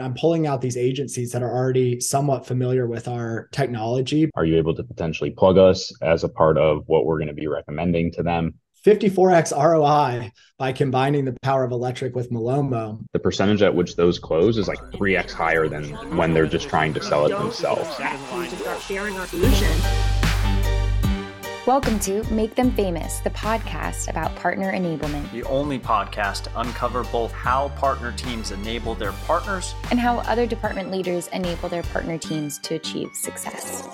I'm pulling out these agencies that are already somewhat familiar with our technology. Are you able to potentially plug us as a part of what we're going to be recommending to them? 54x ROI by combining the power of electric with Malomo. The percentage at which those close is like 3x higher than when they're just trying to sell it themselves. Welcome to Make Them Famous, the podcast about partner enablement. The only podcast to uncover both how partner teams enable their partners and how other department leaders enable their partner teams to achieve success.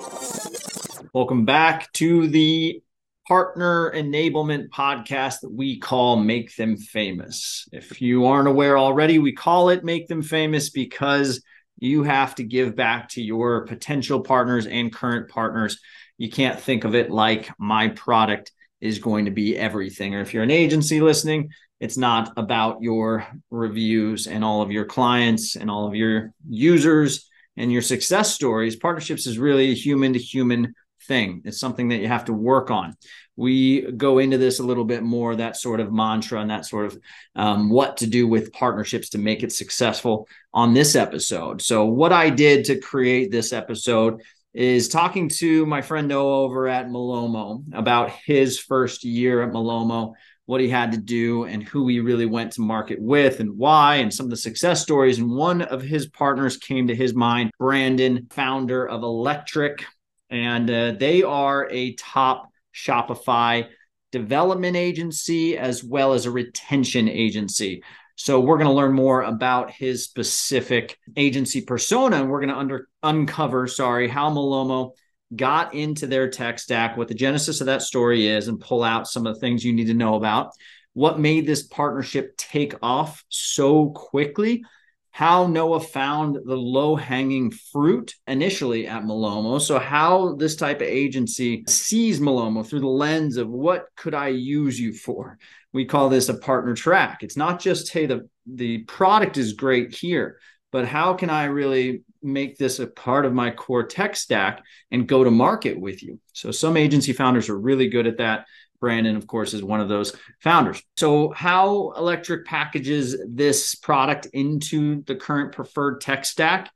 Welcome back to the partner enablement podcast that we call Make Them Famous. If you aren't aware already, we call it Make Them Famous because you have to give back to your potential partners and current partners you can't think of it like my product is going to be everything. Or if you're an agency listening, it's not about your reviews and all of your clients and all of your users and your success stories. Partnerships is really a human to human thing. It's something that you have to work on. We go into this a little bit more, that sort of mantra and that sort of um, what to do with partnerships to make it successful on this episode. So, what I did to create this episode is talking to my friend Noah over at Malomo about his first year at Malomo, what he had to do, and who he really went to market with and why, and some of the success stories. And one of his partners came to his mind, Brandon, founder of Electric. And uh, they are a top Shopify development agency as well as a retention agency. So we're going to learn more about his specific agency persona, and we're going to under uncover, sorry, how Malomo got into their tech stack, what the genesis of that story is, and pull out some of the things you need to know about. What made this partnership take off so quickly? How Noah found the low hanging fruit initially at Malomo. So, how this type of agency sees Malomo through the lens of what could I use you for? We call this a partner track. It's not just, hey, the, the product is great here, but how can I really make this a part of my core tech stack and go to market with you? So some agency founders are really good at that. Brandon, of course, is one of those founders. So, how Electric packages this product into the current preferred tech stack,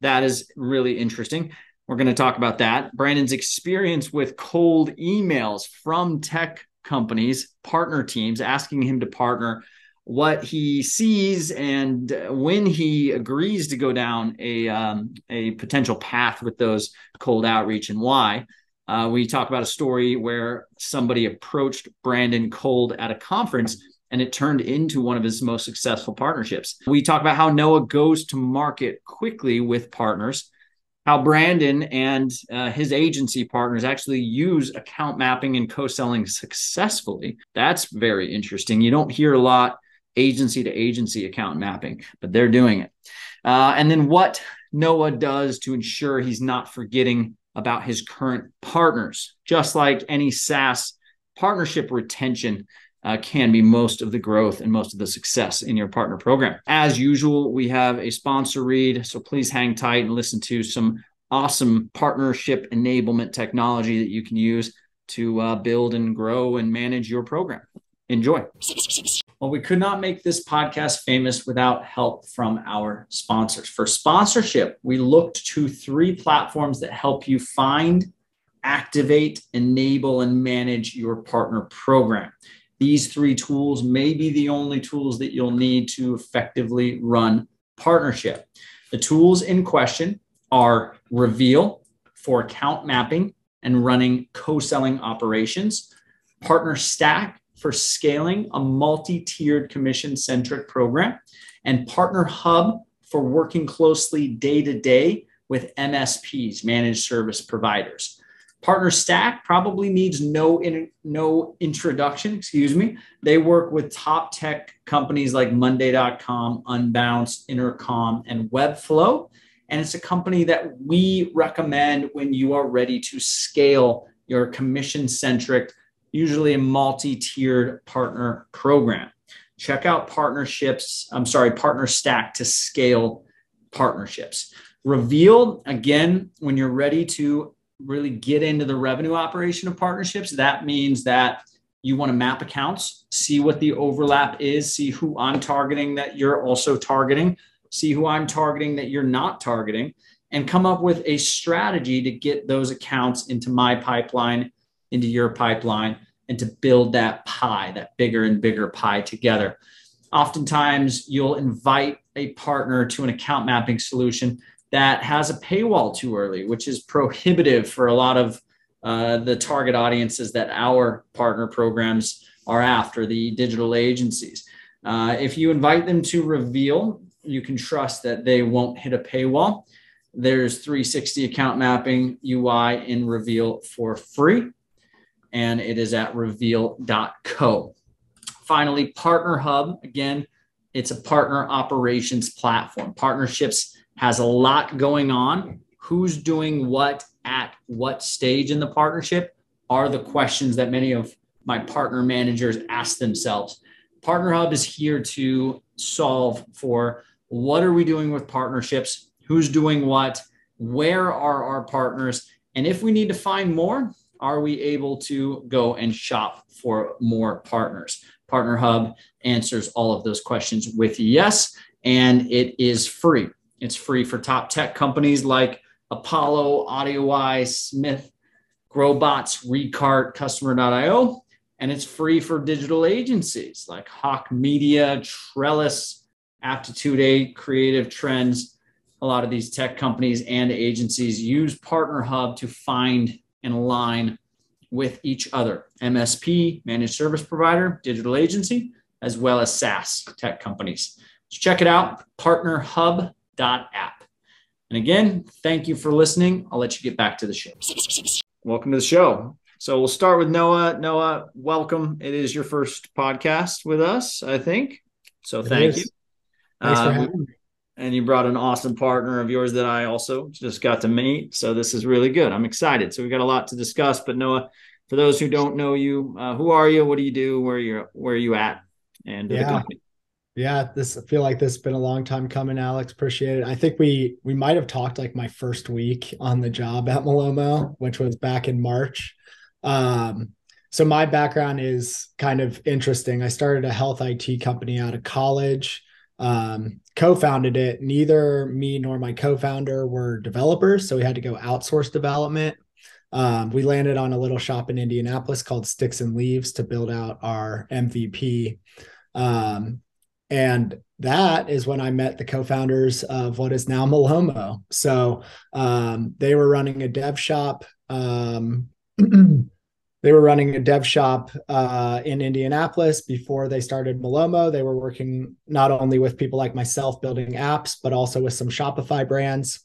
that is really interesting. We're going to talk about that. Brandon's experience with cold emails from tech companies, partner teams, asking him to partner what he sees and when he agrees to go down a um, a potential path with those cold outreach and why. Uh, we talk about a story where somebody approached Brandon cold at a conference and it turned into one of his most successful partnerships. We talk about how Noah goes to market quickly with partners how Brandon and uh, his agency partners actually use account mapping and co-selling successfully. That's very interesting. You don't hear a lot agency to agency account mapping, but they're doing it. Uh, and then what Noah does to ensure he's not forgetting about his current partners, just like any SaaS partnership retention uh, can be most of the growth and most of the success in your partner program. As usual, we have a sponsor read, so please hang tight and listen to some awesome partnership enablement technology that you can use to uh, build and grow and manage your program. Enjoy. Well, we could not make this podcast famous without help from our sponsors. For sponsorship, we looked to three platforms that help you find, activate, enable, and manage your partner program. These three tools may be the only tools that you'll need to effectively run partnership. The tools in question are Reveal for account mapping and running co selling operations, Partner Stack for scaling a multi tiered commission centric program, and Partner Hub for working closely day to day with MSPs, managed service providers. Partner Stack probably needs no in, no introduction. Excuse me. They work with top tech companies like Monday.com, Unbounce, Intercom, and Webflow, and it's a company that we recommend when you are ready to scale your commission centric, usually a multi tiered partner program. Check out partnerships. I'm sorry, Partner Stack to scale partnerships. Reveal again when you're ready to really get into the revenue operation of partnerships, that means that you want to map accounts, see what the overlap is, see who I'm targeting that you're also targeting. see who I'm targeting that you're not targeting, and come up with a strategy to get those accounts into my pipeline, into your pipeline, and to build that pie, that bigger and bigger pie together. Oftentimes, you'll invite a partner to an account mapping solution that has a paywall too early, which is prohibitive for a lot of uh, the target audiences that our partner programs are after, the digital agencies. Uh, if you invite them to reveal, you can trust that they won't hit a paywall. There's 360 account mapping UI in Reveal for free, and it is at reveal.co. Finally, Partner Hub. Again, it's a partner operations platform. Partnerships has a lot going on. Who's doing what at what stage in the partnership are the questions that many of my partner managers ask themselves. Partner Hub is here to solve for what are we doing with partnerships? Who's doing what? Where are our partners? And if we need to find more, are we able to go and shop for more partners? Partner Hub answers all of those questions with yes, and it is free. It's free for top tech companies like Apollo, AudioEye, Smith, Growbots, Recart, Customer.io. And it's free for digital agencies like Hawk Media, Trellis, Aptitude 8, Creative Trends. A lot of these tech companies and agencies use Partner Hub to find and align with each other MSP, managed service provider, digital agency, as well as SaaS tech companies. So check it out, partnerhub.app. And again, thank you for listening. I'll let you get back to the show. Welcome to the show. So we'll start with Noah. Noah, welcome. It is your first podcast with us, I think. So thank you. Thanks for uh, having me. And you brought an awesome partner of yours that I also just got to meet. So this is really good. I'm excited. So we've got a lot to discuss. But Noah, for those who don't know you, uh, who are you? What do you do? Where are you? Where are you at? And yeah. Yeah, this I feel like this has been a long time coming, Alex. Appreciate it. I think we we might have talked like my first week on the job at Malomo, which was back in March. Um, so my background is kind of interesting. I started a health IT company out of college, um, co-founded it. Neither me nor my co-founder were developers, so we had to go outsource development. Um, we landed on a little shop in Indianapolis called Sticks and Leaves to build out our MVP. Um, and that is when I met the co-founders of what is now Malomo. So um, they were running a dev shop. Um, they were running a dev shop uh, in Indianapolis before they started Malomo. They were working not only with people like myself building apps, but also with some Shopify brands.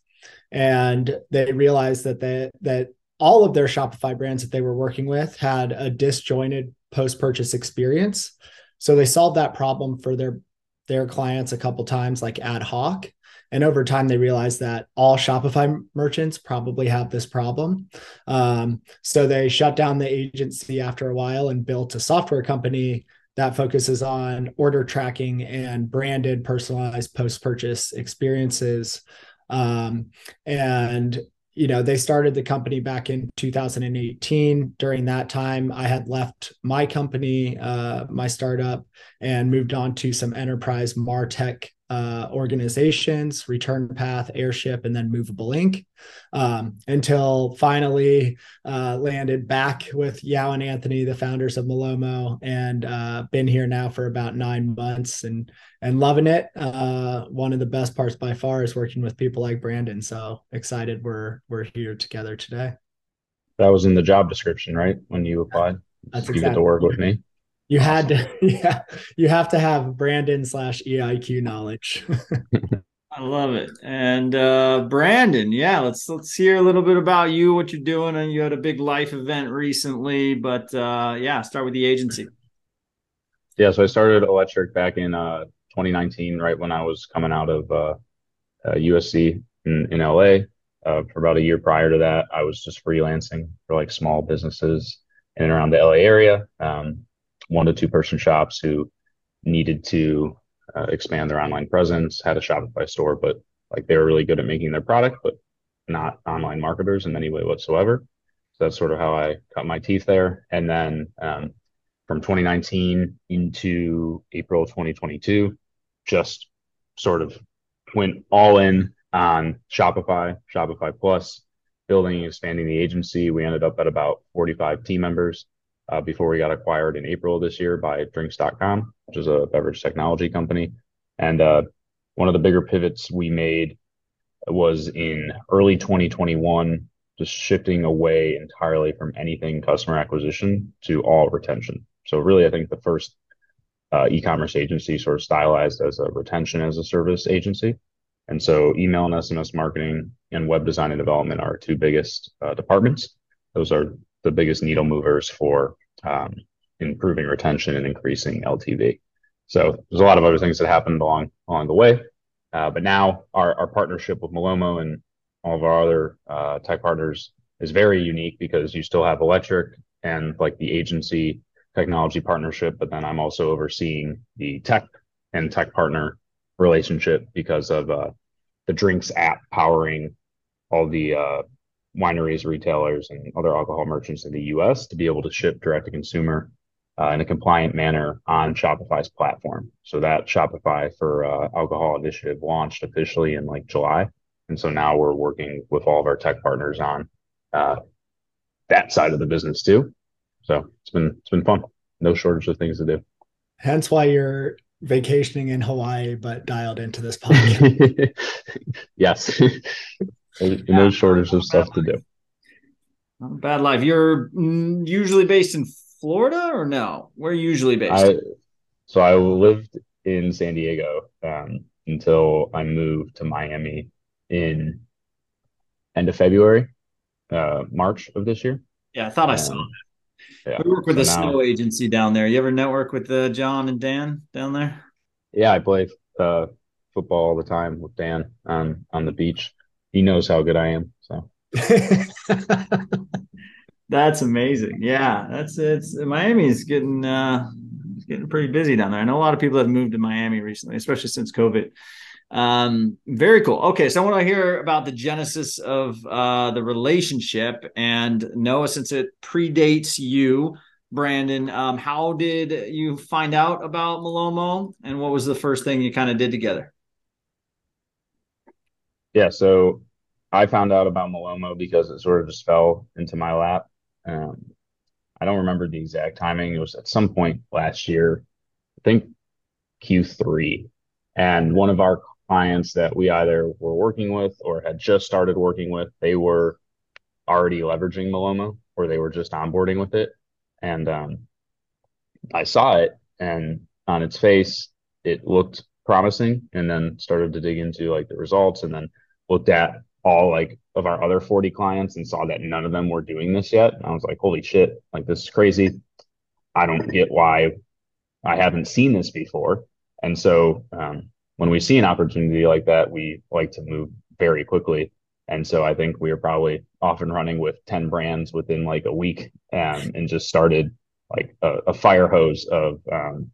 And they realized that they, that all of their Shopify brands that they were working with had a disjointed post-purchase experience. So they solved that problem for their their clients a couple times like ad hoc. And over time they realized that all shopify merchants probably have this problem. Um, so they shut down the agency after a while and built a software company that focuses on order tracking and branded personalized post-purchase experiences. Um, and you know they started the company back in 2018 during that time i had left my company uh, my startup and moved on to some enterprise martech uh, organizations, Return Path, Airship, and then Movable Ink, um, until finally uh, landed back with Yaw and Anthony, the founders of Malomo, and uh, been here now for about nine months and and loving it. Uh, one of the best parts by far is working with people like Brandon. So excited we're we're here together today. That was in the job description, right? When you applied, That's you exactly get to work with me. You had to, yeah. You have to have Brandon slash EIQ knowledge. I love it. And uh, Brandon, yeah, let's let's hear a little bit about you, what you're doing, and you had a big life event recently. But uh, yeah, start with the agency. Yeah, so I started Electric back in uh, 2019, right when I was coming out of USC uh, uh, in, in LA. Uh, for about a year prior to that, I was just freelancing for like small businesses in and around the LA area. Um, one to two person shops who needed to uh, expand their online presence, had a Shopify store, but like they were really good at making their product, but not online marketers in any way whatsoever. So that's sort of how I cut my teeth there. And then um, from 2019 into April 2022, just sort of went all in on Shopify, Shopify Plus, building and expanding the agency. We ended up at about 45 team members uh, before we got acquired in April of this year by Drinks.com, which is a beverage technology company. And uh, one of the bigger pivots we made was in early 2021, just shifting away entirely from anything customer acquisition to all retention. So really, I think the first uh, e-commerce agency sort of stylized as a retention as a service agency. And so email and SMS marketing and web design and development are our two biggest uh, departments. Those are the biggest needle movers for um, improving retention and increasing LTV. So there's a lot of other things that happened along along the way. Uh, but now our, our partnership with Malomo and all of our other uh, tech partners is very unique because you still have Electric and like the agency technology partnership, but then I'm also overseeing the tech and tech partner relationship because of uh, the drinks app powering all the uh, wineries, retailers, and other alcohol merchants in the US to be able to ship direct to consumer uh, in a compliant manner on Shopify's platform. So that Shopify for uh, Alcohol Initiative launched officially in like July. And so now we're working with all of our tech partners on uh, that side of the business too. So it's been it's been fun. No shortage of things to do. Hence why you're vacationing in Hawaii, but dialed into this podcast. yes. no shortage of stuff to do. Bad life. You're mm, usually based in Florida or no? Where are you usually based? I, so I lived in San Diego um, until I moved to Miami in end of February, uh, March of this year. Yeah, I thought um, I saw um, that. Yeah. We work with so a now, snow agency down there. You ever network with uh, John and Dan down there? Yeah, I play uh, football all the time with Dan on on the beach. He knows how good I am. So That's amazing. Yeah, that's it's Miami's getting uh getting pretty busy down there. I know a lot of people have moved to Miami recently, especially since COVID. Um, very cool. Okay, so I want to hear about the genesis of uh the relationship and Noah, since it predates you, Brandon. Um, how did you find out about Malomo, and what was the first thing you kind of did together? Yeah, so I found out about Malomo because it sort of just fell into my lap. Um, I don't remember the exact timing. It was at some point last year, I think Q3. And one of our clients that we either were working with or had just started working with, they were already leveraging Malomo or they were just onboarding with it. And um, I saw it and on its face, it looked promising and then started to dig into like the results and then looked at all like of our other 40 clients and saw that none of them were doing this yet. I was like, holy shit, like this is crazy. I don't get why I haven't seen this before. And so um, when we see an opportunity like that, we like to move very quickly. And so I think we are probably off and running with 10 brands within like a week um, and just started like a, a fire hose of um,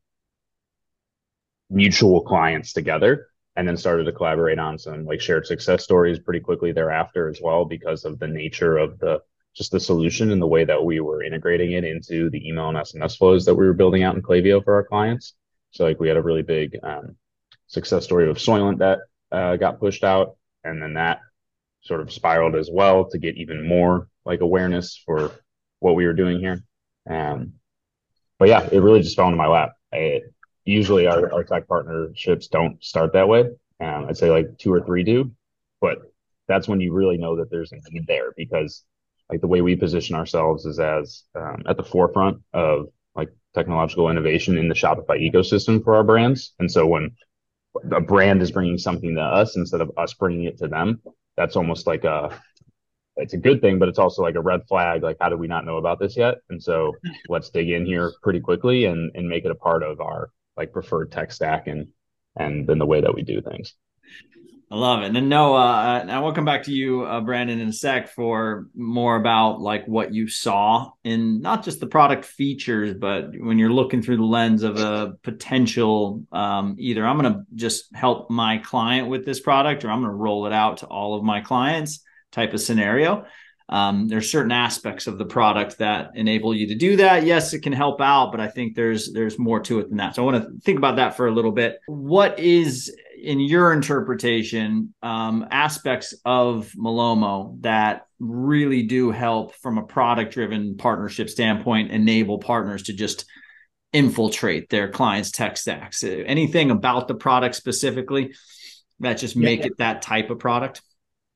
mutual clients together and then started to collaborate on some like shared success stories pretty quickly thereafter as well because of the nature of the just the solution and the way that we were integrating it into the email and SMS flows that we were building out in Klaviyo for our clients. So like we had a really big um, success story of Soylent that uh, got pushed out, and then that sort of spiraled as well to get even more like awareness for what we were doing here. Um, but yeah, it really just fell into my lap. Usually our, our tech partnerships don't start that way. Um, I'd say like two or three do, but that's when you really know that there's a need there because like the way we position ourselves is as um, at the forefront of like technological innovation in the Shopify ecosystem for our brands. And so when a brand is bringing something to us instead of us bringing it to them, that's almost like a it's a good thing, but it's also like a red flag. Like, how do we not know about this yet? And so let's dig in here pretty quickly and and make it a part of our like preferred tech stack and and then the way that we do things. I love it. And Noah, uh, I will come back to you, uh, Brandon, in a sec for more about like what you saw in not just the product features, but when you're looking through the lens of a potential um, either I'm going to just help my client with this product or I'm going to roll it out to all of my clients type of scenario. Um, there's certain aspects of the product that enable you to do that. Yes, it can help out, but I think there's there's more to it than that. So I want to think about that for a little bit. What is in your interpretation, um, aspects of Malomo that really do help from a product driven partnership standpoint enable partners to just infiltrate their clients' tech stacks? Anything about the product specifically that just make yeah. it that type of product?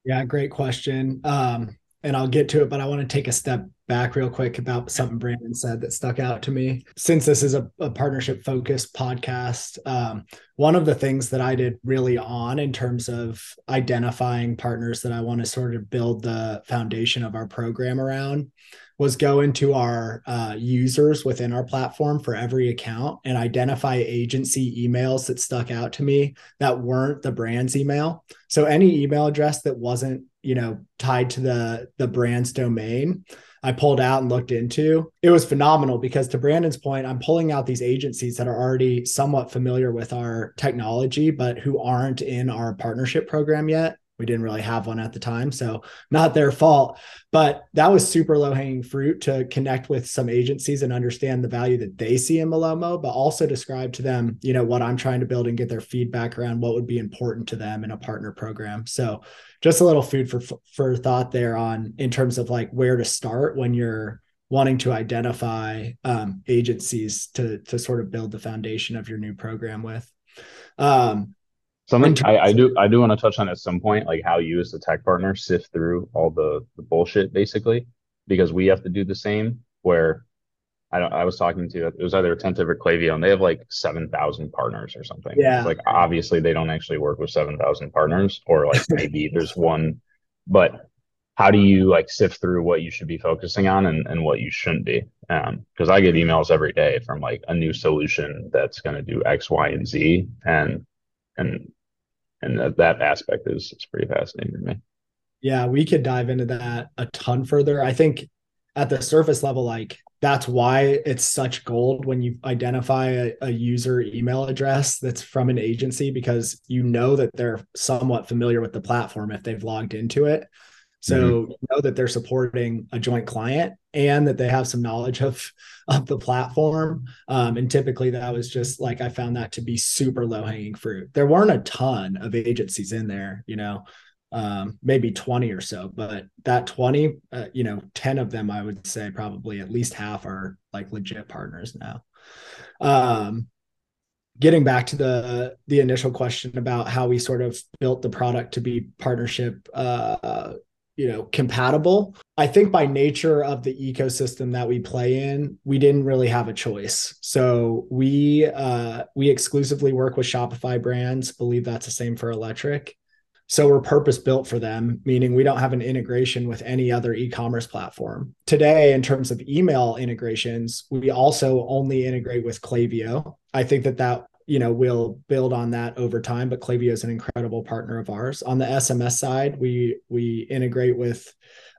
Yeah, great question. Um, and I'll get to it, but I want to take a step back real quick about something Brandon said that stuck out to me. Since this is a, a partnership focused podcast, um, one of the things that I did really on in terms of identifying partners that I want to sort of build the foundation of our program around was go into our uh, users within our platform for every account and identify agency emails that stuck out to me that weren't the brand's email. So any email address that wasn't you know tied to the the brand's domain I pulled out and looked into. It was phenomenal because to Brandon's point, I'm pulling out these agencies that are already somewhat familiar with our technology, but who aren't in our partnership program yet we didn't really have one at the time. So not their fault but that was super low hanging fruit to connect with some agencies and understand the value that they see in malomo but also describe to them you know what i'm trying to build and get their feedback around what would be important to them in a partner program. So just a little food for for thought there on in terms of like where to start when you're wanting to identify um, agencies to to sort of build the foundation of your new program with. Um, Something I, I, do I do want to touch on at some point, like how you as a tech partner sift through all the, the bullshit basically, because we have to do the same. Where I don't I was talking to it was either Attentive or Klaviyo, and they have like seven thousand partners or something. Yeah. It's like obviously they don't actually work with seven thousand partners, or like maybe there's one, but how do you like sift through what you should be focusing on and, and what you shouldn't be? Um, because I get emails every day from like a new solution that's going to do X, Y, and Z, and and and that, that aspect is is pretty fascinating to me. Yeah, we could dive into that a ton further. I think at the surface level, like that's why it's such gold when you identify a, a, user email address that's from an agency because you know that they're somewhat familiar with the platform if they've logged into it. So mm-hmm. you know that they're supporting a joint client and that they have some knowledge of of the platform. Um, and typically that was just like I found that to be super low hanging fruit. There weren't a ton of agencies in there, you know, um, maybe 20 or so, but that 20, uh, you know, 10 of them, I would say probably at least half are like legit partners now. Um, getting back to the the initial question about how we sort of built the product to be partnership uh, you know compatible. I think by nature of the ecosystem that we play in we didn't really have a choice. So we uh we exclusively work with shopify brands believe that's the same for electric. So we're purpose built for them meaning we don't have an integration with any other e-commerce platform. Today in terms of email integrations we also only integrate with Klaviyo. I think that that you know we'll build on that over time but Klaviyo is an incredible partner of ours. On the sms side we we integrate with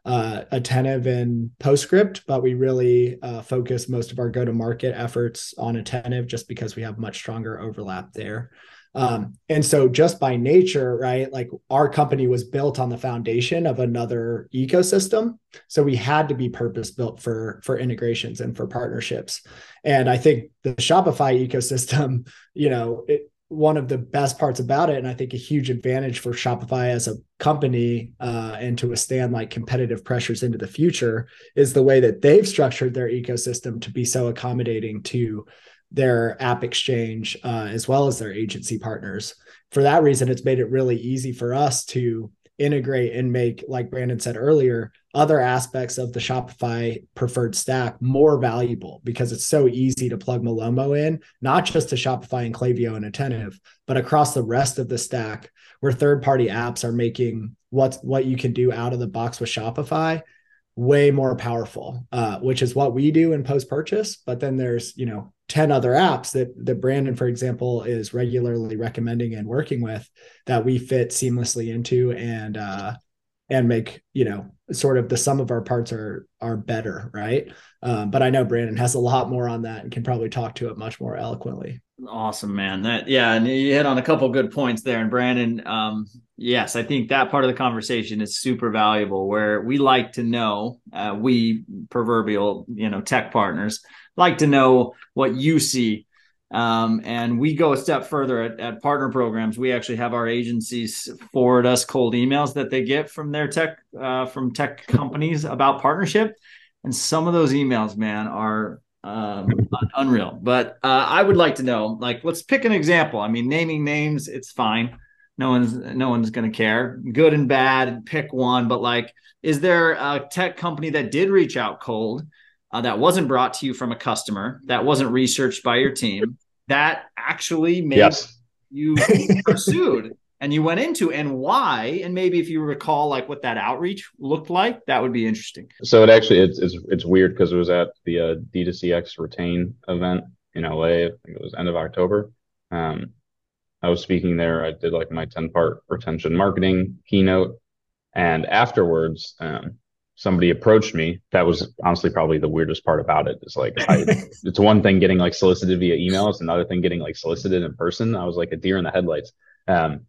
uh, attentive and postscript but we really uh, focus most of our go to market efforts on attentive just because we have much stronger overlap there um, and so just by nature, right, like our company was built on the foundation of another ecosystem. So we had to be purpose built for for integrations and for partnerships. And I think the Shopify ecosystem, you know, it, one of the best parts about it, and I think a huge advantage for Shopify as a company uh, and to withstand like competitive pressures into the future, is the way that they've structured their ecosystem to be so accommodating to their app exchange uh, as well as their agency partners. For that reason, it's made it really easy for us to integrate and make, like Brandon said earlier, other aspects of the Shopify preferred stack more valuable because it's so easy to plug Malomo in, not just to Shopify and Klaviyo and Attentive, but across the rest of the stack where third party apps are making what what you can do out of the box with Shopify way more powerful, uh, which is what we do in post purchase. But then there's, you know, 10 other apps that, that Brandon, for example, is regularly recommending and working with that we fit seamlessly into and, uh, and make, you know, sort of the sum of our parts are, are better. Right. Um, but I know Brandon has a lot more on that and can probably talk to it much more eloquently. Awesome, man. That yeah, and you hit on a couple good points there. And Brandon, um, yes, I think that part of the conversation is super valuable. Where we like to know, uh, we proverbial, you know, tech partners like to know what you see Um, and we go a step further at, at, partner programs. We actually have our agencies forward us cold emails that they get from their tech uh, from tech companies about partnership. And some of those emails, man, are um, unreal. But uh, I would like to know, like, let's pick an example. I mean, naming names, it's fine. No one's no one's going to care. Good and bad, pick one. But like, is there a tech company that did reach out cold? Uh, that wasn't brought to you from a customer, that wasn't researched by your team, that actually made yes. you pursued and you went into and why and maybe if you recall like what that outreach looked like that would be interesting. So it actually it's it's, it's weird because it was at the uh, d2cx retain event in la i think it was end of october. Um, i was speaking there. I did like my 10 part retention marketing keynote. And afterwards um, somebody approached me that was honestly probably the weirdest part about it. it is like I, it's one thing getting like solicited via email it's another thing getting like solicited in person. I was like a deer in the headlights. Um,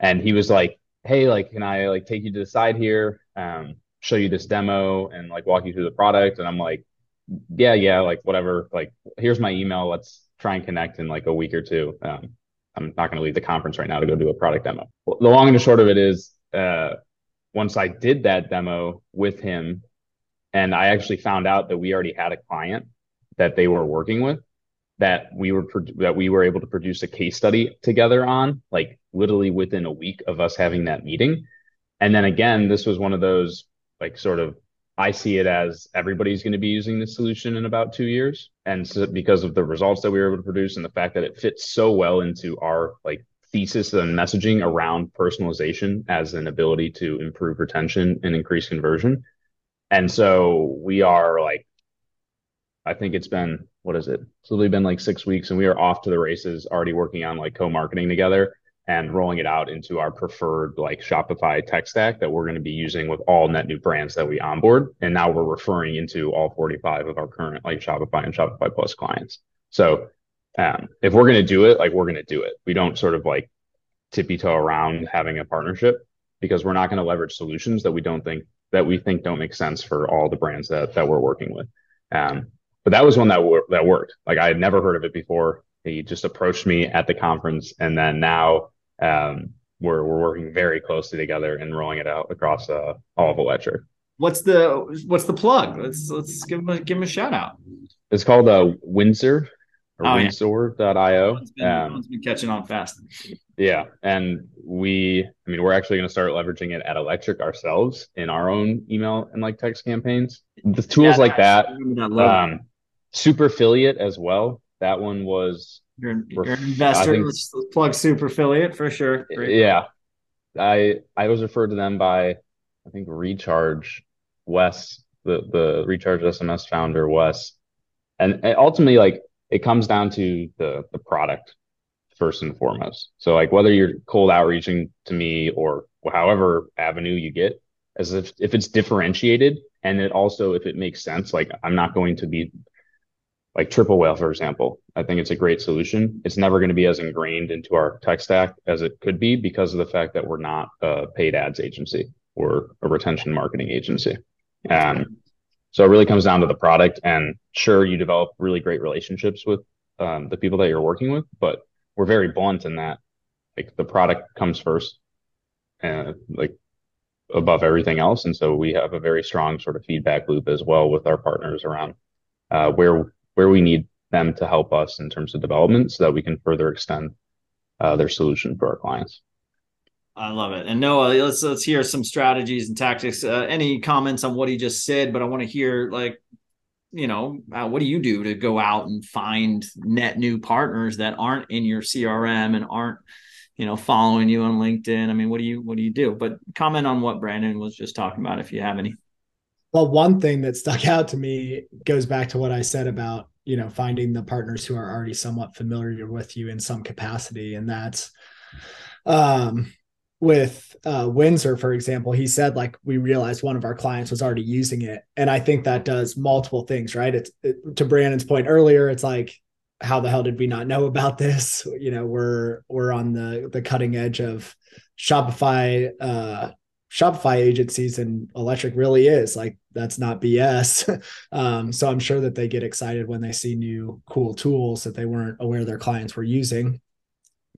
and he was like hey like can i like take you to the side here um, show you this demo and like walk you through the product? And i'm like yeah yeah like whatever like here's my email let's try and connect in like a week or two. Um, i'm not going to leave the conference right now to go do a product demo. The long and the short of it is uh, once I did that demo with him, and I actually found out that we already had a client that they were working with that we were that we were able to produce a case study together on like literally within a week of us having that meeting. And then again this was one of those like sort of i see it as everybody's going to be using this solution in about two years. And so because of the results that we were able to produce and the fact that it fits so well into our like thesis and messaging around personalization as an ability to improve retention and increase conversion. And so we are like, I think it's been, what is it? It's literally been like six weeks and we are off to the races already working on like co-marketing together and rolling it out into our preferred like Shopify tech stack that we're going to be using with all net new brands that we onboard. And now we're referring into all 45 of our current like Shopify and Shopify Plus clients. So um, if we're going to do it, like we're going to do it. We don't sort of like tippy toe around having a partnership because we're not going to leverage solutions that we don't think that we think don't make sense for all the brands that that we're working with. Um, but that was one that wor- that worked. Like I had never heard of it before. He just approached me at the conference, and then now um, we're we're working very closely together and rolling it out across uh, all of Electric. What's the what's the plug? Let's let's give him a, give him a shout out. It's called uh, Windsor or oh, Windsor.io. Yeah. Been, um, been catching on fast. Yeah. And we, I mean, we're actually going to start leveraging it at Electric ourselves in our own email and like text campaigns. The tools yeah, like that, that um, super affiliate as well. That one was. You're, you're an investor. Think, let's, let's plug super affiliate for sure. Great. Yeah. I, I was referred to them by, I think, Recharge Wes, the, the Recharge SMS founder, Wes. And, and ultimately, like, it comes down to the the product first and foremost. So like whether you're cold outreaching to me or however avenue you get, as if if it's differentiated and it also if it makes sense, like I'm not going to be like triple whale, for example. I think it's a great solution. It's never going to be as ingrained into our tech stack as it could be because of the fact that we're not a paid ads agency or a retention marketing agency. Um, so it really comes down to the product. And sure, you develop really great relationships with um, the people that you're working with, but we're very blunt in that like the product comes first and like above everything else. And so we have a very strong sort of feedback loop as well with our partners around uh, where where we need them to help us in terms of development so that we can further extend uh, their solution for our clients. I love it. And Noah, let's let's hear some strategies and tactics. Uh, any comments on what he just said? But I want to hear like, you know, uh, what do you do to go out and find net new partners that aren't in your CRM and aren't, you know, following you on LinkedIn? I mean, what do you what do you do? But comment on what Brandon was just talking about if you have any. Well, one thing that stuck out to me goes back to what I said about you know finding the partners who are already somewhat familiar with you in some capacity, and that's um with uh, Windsor, for example, he said like we realized one of our clients was already using it, and I think that does multiple things, right? It's it, to Brandon's point earlier. It's like how the hell did we not know about this? You know, we're we're on the the cutting edge of Shopify uh, Shopify agencies and electric really is like that's not BS. um, so I'm sure that they get excited when they see new cool tools that they weren't aware their clients were using.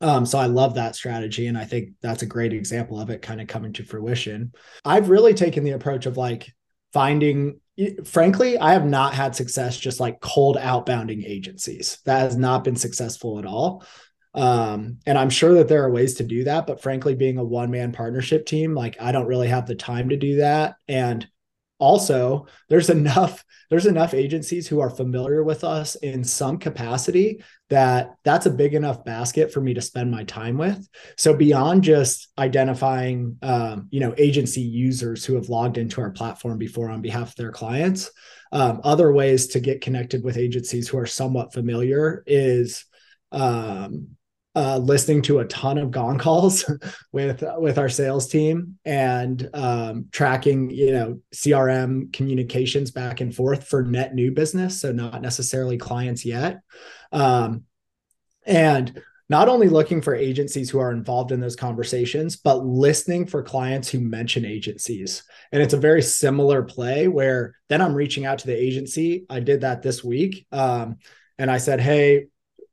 Um, so I love that strategy. And I think that's a great example of it kind of coming to fruition. I've really taken the approach of like finding, frankly, I have not had success just like cold outbounding agencies. That has not been successful at all. Um, and I'm sure that there are ways to do that, but frankly, being a one man partnership team, like I don't really have the time to do that. And also there's enough there's enough agencies who are familiar with us in some capacity that that's a big enough basket for me to spend my time with. So beyond just identifying um, you know agency users who have logged into our platform before on behalf of their clients um, other ways to get connected with agencies who are somewhat familiar is um, uh, listening to a ton of gong calls with with our sales team and um, tracking you know crm communications back and forth for net new business. So not necessarily clients yet. Um, and not only looking for agencies who are involved in those conversations but listening for clients who mention agencies. And it's a very similar play where then i'm reaching out to the agency. I did that this week um, and i said hey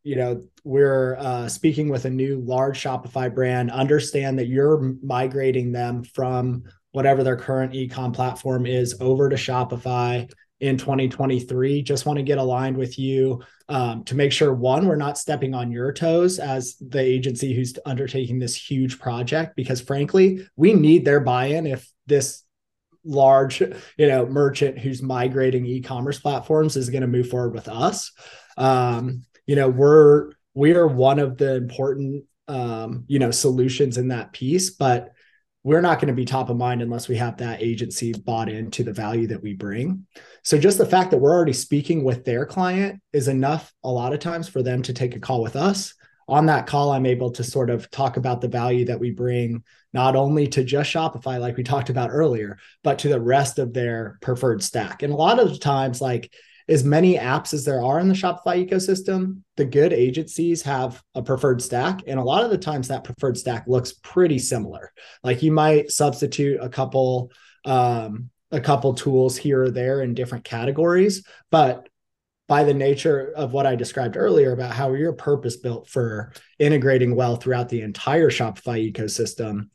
you know we're uh, speaking with a new large shopify brand understand that you're migrating them from whatever their current ecom platform is over to shopify in 2023 just want to get aligned with you um, to make sure one we're not stepping on your toes as the agency who's undertaking this huge project because frankly we need their buy-in if this large you know merchant who's migrating e-commerce platforms is going to move forward with us. Um, you know we're we are one of the important um, you know solutions in that piece but we're not going to be top of mind unless we have that agency bought into the value that we bring. So just the fact that we're already speaking with their client is enough a lot of times for them to take a call with us. On that call i'm able to sort of talk about the value that we bring not only to just shopify like we talked about earlier but to the rest of their preferred stack. And a lot of the times like as many apps as there are in the Shopify ecosystem, the good agencies have a preferred stack. And a lot of the times that preferred stack looks pretty similar. Like you might substitute a couple um, a couple tools here or there in different categories, but by the nature of what I described earlier about how you're purpose built for integrating well throughout the entire Shopify ecosystem,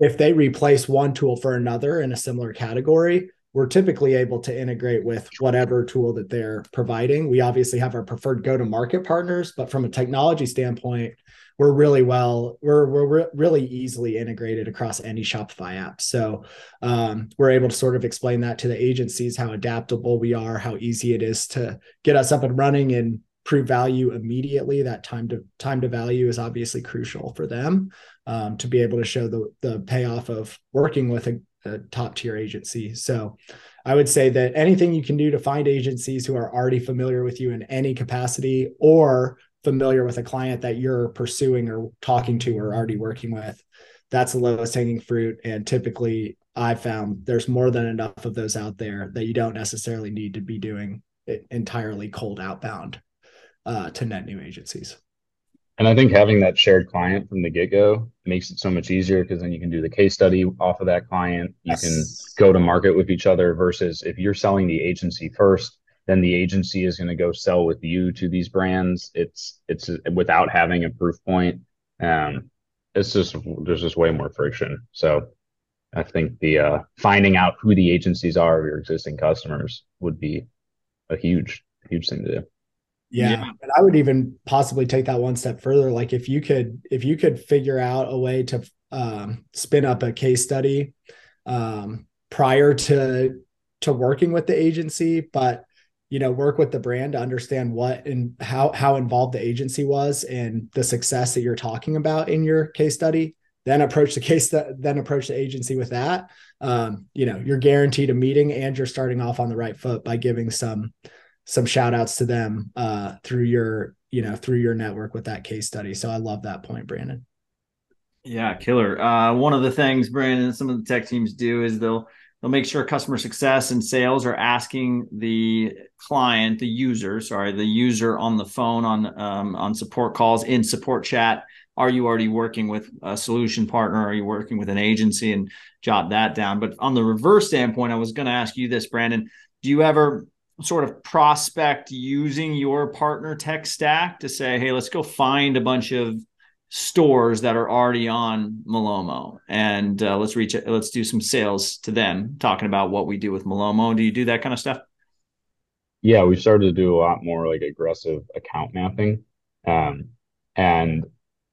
if they replace one tool for another in a similar category, we're typically able to integrate with whatever tool that they're providing. We obviously have our preferred go to market partners, but from a technology standpoint, we're really well, we're, we're really easily integrated across any Shopify app. So um, we're able to sort of explain that to the agencies, how adaptable we are, how easy it is to get us up and running and prove value immediately. That time to time to value is obviously crucial for them um, to be able to show the the payoff of working with a a top tier agency. So I would say that anything you can do to find agencies who are already familiar with you in any capacity or familiar with a client that you're pursuing or talking to or already working with, that's the lowest hanging fruit. And typically, I've found there's more than enough of those out there that you don't necessarily need to be doing entirely cold outbound uh, to net new agencies. And I think having that shared client from the get go makes it so much easier because then you can do the case study off of that client. You yes. can go to market with each other versus if you're selling the agency first, then the agency is going to go sell with you to these brands. It's it's without having a proof point. Um, it's just there's just way more friction. So I think the uh, finding out who the agencies are of your existing customers would be a huge huge thing to do. Yeah. yeah. And I would even possibly take that one step further. Like if you could, if you could figure out a way to um, spin up a case study um, prior to to working with the agency, but you know, work with the brand to understand what and how how involved the agency was and the success that you're talking about in your case study. Then approach the case that then approach the agency with that. Um, you know, you're guaranteed a meeting and you're starting off on the right foot by giving some some shout outs to them uh, through your you know through your network with that case study so i love that point brandon yeah killer uh, one of the things brandon some of the tech teams do is they'll they'll make sure customer success and sales are asking the client the user sorry the user on the phone on um, on support calls in support chat are you already working with a solution partner? Are you working with an agency and jot that down? But on the reverse standpoint, I was going to ask you this, Brandon. Do you ever sort of prospect using your partner tech stack to say, hey, let's go find a bunch of stores that are already on Malomo and uh, let's reach. Let's do some sales to them, talking about what we do with Malomo. Do you do that kind of stuff? Yeah, we've started to do a lot more like aggressive account mapping. Um, and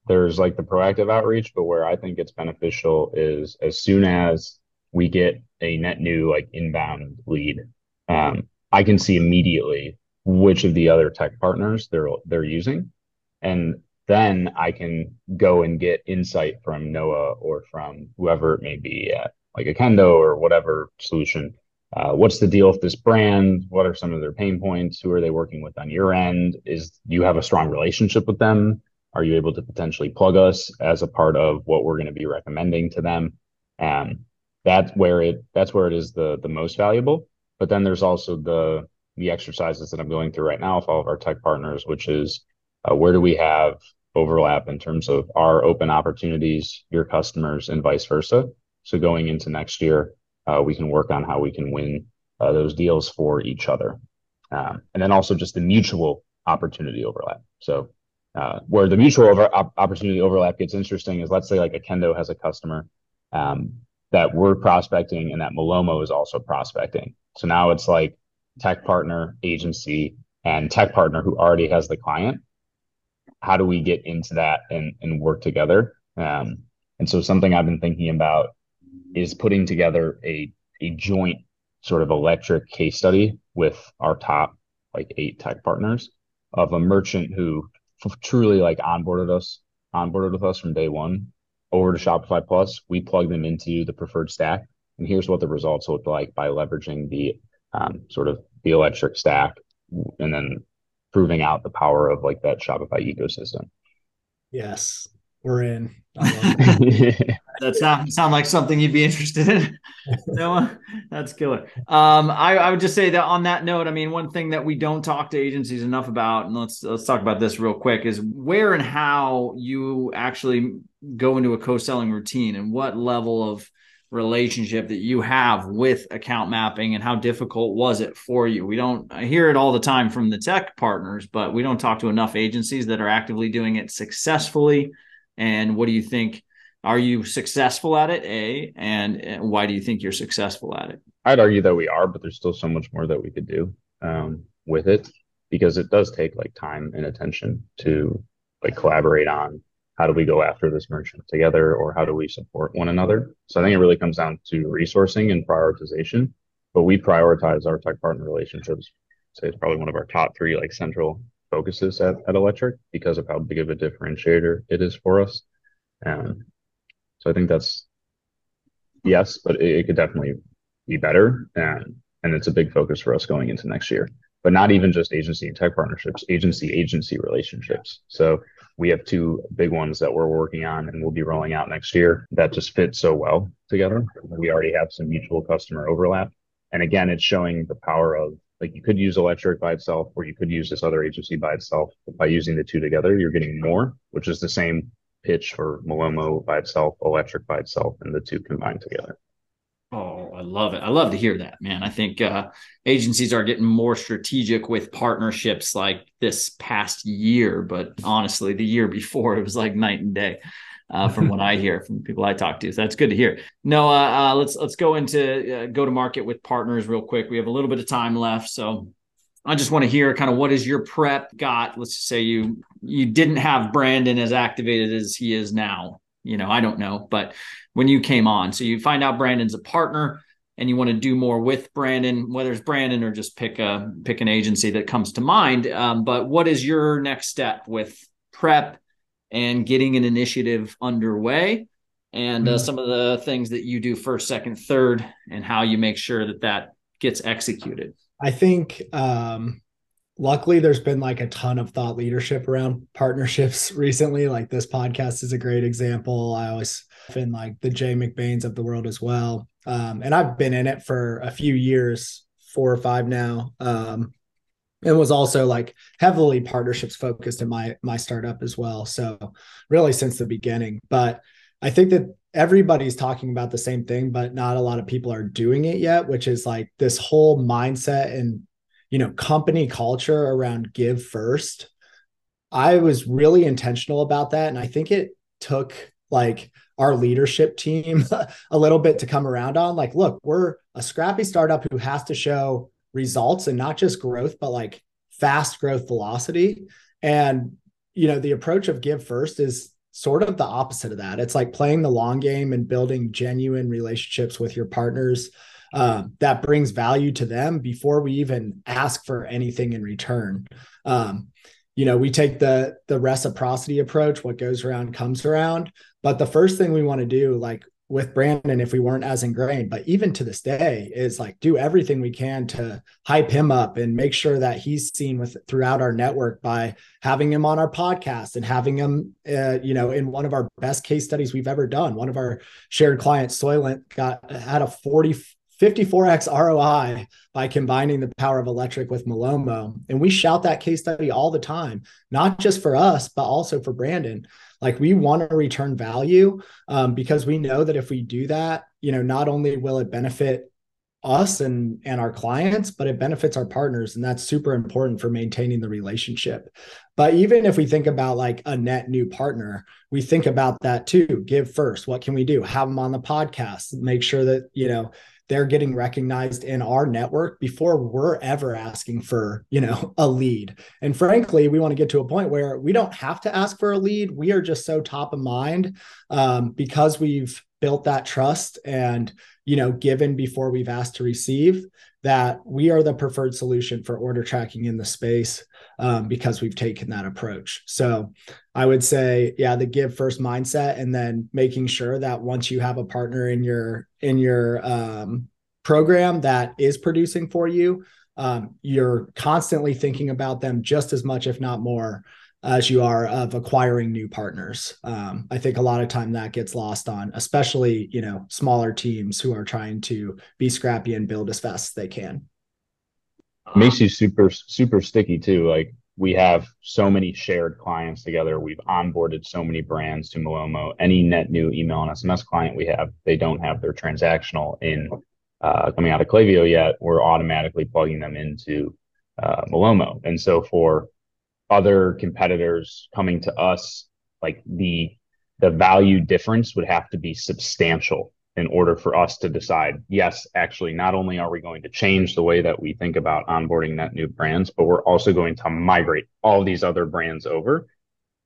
there's like the proactive outreach, but where I think it's beneficial is as soon as we get a net new like inbound lead, um, I can see immediately which of the other tech partners they're they're using. And then I can go and get insight from Noah or from whoever it may be at like a Kendo or whatever solution. Uh, what's the deal with this brand? What are some of their pain points? Who are they working with on your end? Is you have a strong relationship with them? Are you able to potentially plug us as a part of what we're going to be recommending to them? Um, that's where it that's where it is the the most valuable. But then there's also the the exercises that I'm going through right now with all of our tech partners, which is uh, where do we have overlap in terms of our open opportunities, your customers, and vice versa. So going into next year, uh, we can work on how we can win uh, those deals for each other. Um, and then also just the mutual opportunity overlap. So uh, where the mutual over- opportunity overlap gets interesting is let's say like a Kendo has a customer um, that we're prospecting and that Malomo is also prospecting. So now it's like tech partner, agency, and tech partner who already has the client how do we get into that and, and work together? Um, and so something I've been thinking about is putting together a, a joint sort of Electric case study with our top like eight tech partners of a merchant who truly like onboarded us, onboarded with us from day one over to Shopify Plus. We plug them into the preferred stack. And here's what the results look like by leveraging the um, sort of the Electric stack and then proving out the power of like that Shopify ecosystem. Yes, we're in. that sound sound like something you'd be interested in. Noah, that's killer. Um, I, I would just say that on that note, I mean, one thing that we don't talk to agencies enough about, and let's let's talk about this real quick, is where and how you actually go into a co-selling routine and what level of relationship that you have with account mapping and how difficult was it for you? We don't I hear it all the time from the tech partners but we don't talk to enough agencies that are actively doing it successfully. And what do you think? Are you successful at it a? And why do you think you're successful at it? I'd argue that we are but there's still so much more that we could do um, with it because it does take like time and attention to like collaborate on how do we go after this merchant together or how do we support one another? So i think it really comes down to resourcing and prioritization but we prioritize our tech partner relationships. Say it's probably one of our top three like central focuses at, at Electric because of how big of a differentiator it is for us. Um, so i think that's yes but it, it could definitely be better and and it's a big focus for us going into next year. But not even just agency and tech partnerships agency agency relationships. So we have two big ones that we're working on and we'll be rolling out next year that just fit so well together. We already have some mutual customer overlap. And again, it's showing the power of like you could use Electric by itself or you could use this other agency by itself. By using the two together, you're getting more, which is the same pitch for Malomo by itself, Electric by itself, and the two combined together. I love it. I love to hear that, man. I think uh, agencies are getting more strategic with partnerships like this past year, but honestly, the year before it was like night and day. Uh, from what I hear from people I talk to, so that's good to hear. No, uh, let's let's go into uh, go to market with partners real quick. We have a little bit of time left, so I just want to hear kind of what is your prep got. Let's just say you you didn't have Brandon as activated as he is now. You know, I don't know, but when you came on. So you find out Brandon's a partner and you want to do more with Brandon, whether it's Brandon or just pick a pick an agency that comes to mind. Um, but what is your next step with prep and getting an initiative underway? And uh, mm-hmm. some of the things that you do first, second, third, and how you make sure that that gets executed. I think um, luckily there's been like a ton of thought leadership around partnerships recently. Like this podcast is a great example. I always in like the Jay McBains of the world as well. Um, and I've been in it for a few years, four or five now. Um, and was also like heavily partnerships focused in my my startup as well so really since the beginning but i think that everybody's talking about the same thing but not a lot of people are doing it yet which is like this whole mindset and you know company culture around give first i was really intentional about that and i think it took like our leadership team a little bit to come around on like look we're a scrappy startup who has to show results and not just growth, but like fast growth velocity. And, you know, the approach of give first is sort of the opposite of that. It's like playing the long game and building genuine relationships with your partners um, that brings value to them before we even ask for anything in return. Um, you know, we take the the reciprocity approach. What goes around comes around. But the first thing we want to do, like with Brandon if we weren't as ingrained. But even to this day, is like do everything we can to hype him up and make sure that he's seen with throughout our network by having him on our podcast and having him, uh, you know, in one of our best case studies we've ever done. One of our shared clients, Soylent, got had a 40 54x ROI by combining the power of Electric with Malomo. And we shout that case study all the time, not just for us, but also for Brandon. Like we want to return value um, because we know that if we do that, you know, not only will it benefit us and and our clients but it benefits our partners and that's super important for maintaining the relationship. But even if we think about like a net new partner we think about that too. Give first. What can we do? Have them on the podcast. Make sure that you know they're getting recognized in our network before we're ever asking for you know a lead. And frankly we want to get to a point where we don't have to ask for a lead. We are just so top of mind um, because we've built that trust and you know given before we've asked to receive that we are the preferred solution for order tracking in the space um, because we've taken that approach. So I would say, yeah, the give first mindset, and then making sure that once you have a partner in your in your um, program that is producing for you, um, you're constantly thinking about them just as much, if not more, as you are of acquiring new partners. Um, I think a lot of time that gets lost on, especially you know smaller teams who are trying to be scrappy and build as fast as they can. Makes you super super sticky too. Like we have so many shared clients together. We've onboarded so many brands to Malomo. Any net new email and SMS client we have, they don't have their transactional in uh, coming out of Klaviyo yet. We're automatically plugging them into uh, Malomo, and so for other competitors coming to us, like the the value difference would have to be substantial in order for us to decide, yes, actually, not only are we going to change the way that we think about onboarding net new brands, but we're also going to migrate all these other brands over.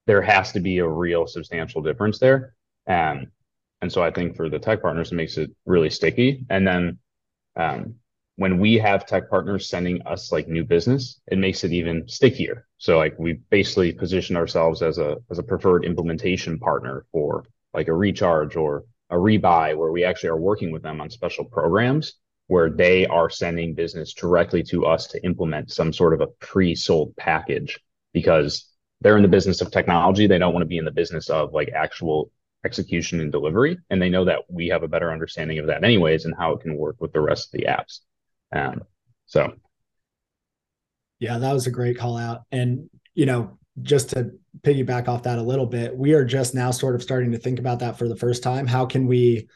There has to be a real substantial difference there. Um, and so I think for the tech partners, it makes it really sticky. And then um, when we have tech partners sending us like new business, it makes it even stickier. So like we basically position ourselves as a as a preferred implementation partner for like a recharge or a rebuy where we actually are working with them on special programs where they are sending business directly to us to implement some sort of a pre-sold package because they're in the business of technology. They don't want to be in the business of like actual execution and delivery. And they know that we have a better understanding of that anyways and how it can work with the rest of the apps. Um, so, yeah, that was a great call out. And, you know, just to piggyback off that a little bit, we are just now sort of starting to think about that for the first time. How can we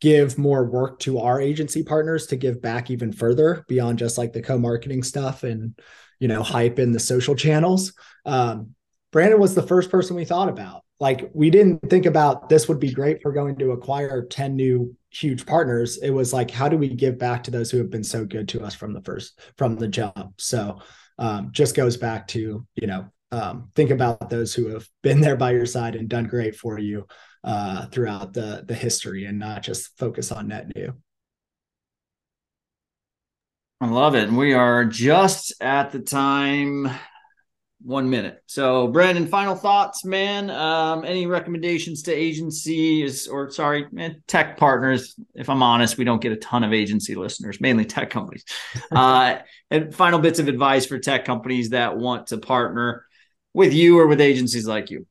give more work to our agency partners to give back even further beyond just like the co-marketing stuff and, you know, hype in the social channels? Um, Brandon was the first person we thought about. Like we didn't think about this would be great for going to acquire 10 new huge partners. It was like how do we give back to those who have been so good to us from the first from the jump? So um, just goes back to you know um, think about those who have been there by your side and done great for you uh, throughout the the history and not just focus on net new. I love it. And we are just at the time one minute. So, Brandon, final thoughts, man. Um, any recommendations to agencies or sorry, man, tech partners? If I'm honest, we don't get a ton of agency listeners, mainly tech companies. uh, and final bits of advice for tech companies that want to partner with you or with agencies like you.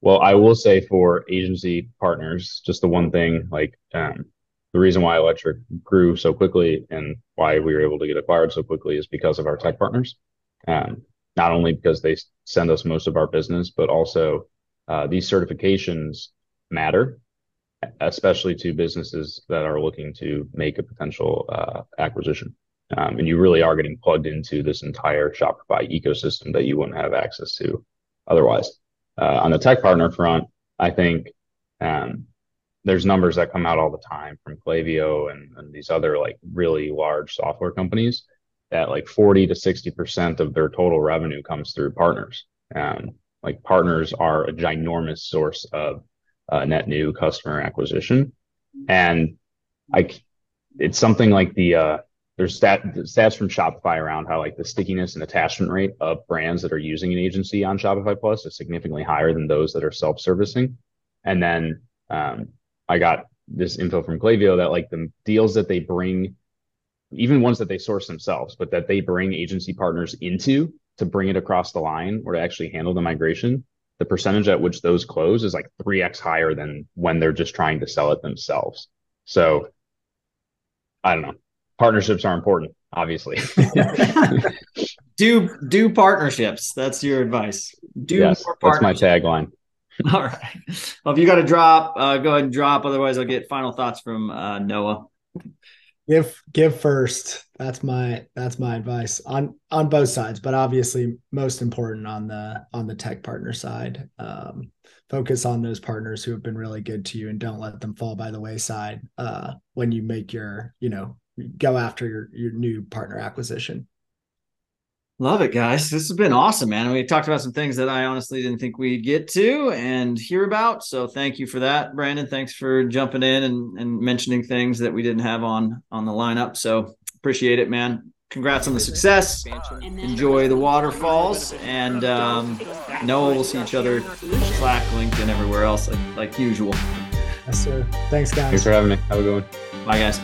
Well, I will say for agency partners, just the one thing, like um, the reason why Electric grew so quickly and why we were able to get acquired so quickly is because of our tech partners. Um, not only because they send us most of our business, but also uh, these certifications matter, especially to businesses that are looking to make a potential uh, acquisition. Um, and you really are getting plugged into this entire Shopify ecosystem that you wouldn't have access to otherwise. Uh, on the tech partner front, I think um, there's numbers that come out all the time from Klaviyo and, and these other like really large software companies that like 40 to 60% of their total revenue comes through partners. Um, like partners are a ginormous source of uh, net new customer acquisition. And like it's something like the, uh, there's stat, stats from Shopify around how like the stickiness and attachment rate of brands that are using an agency on Shopify Plus is significantly higher than those that are self-servicing. And then um, I got this info from Klaviyo that like the deals that they bring, even ones that they source themselves, but that they bring agency partners into to bring it across the line or to actually handle the migration, the percentage at which those close is like 3x higher than when they're just trying to sell it themselves. So I don't know. Partnerships are important, obviously. do do partnerships. That's your advice. Do yes, that's my tagline. All right. Well, if you got to drop, uh, go ahead and drop. Otherwise, I'll get final thoughts from uh, Noah. Give give first. That's my that's my advice on on both sides, but obviously most important on the on the tech partner side. Um, focus on those partners who have been really good to you, and don't let them fall by the wayside uh, when you make your you know go after your your new partner acquisition. Love it, guys. This has been awesome, man. We talked about some things that I honestly didn't think we'd get to and hear about. So thank you for that, Brandon. Thanks for jumping in and, and mentioning things that we didn't have on on the lineup. So appreciate it, man. Congrats on the success. Enjoy the waterfalls, and um, Noah will see each other Slack, LinkedIn, everywhere else like, like usual. Yes, sir. Thanks, guys. Thanks for having me. Have a good one. Bye, guys.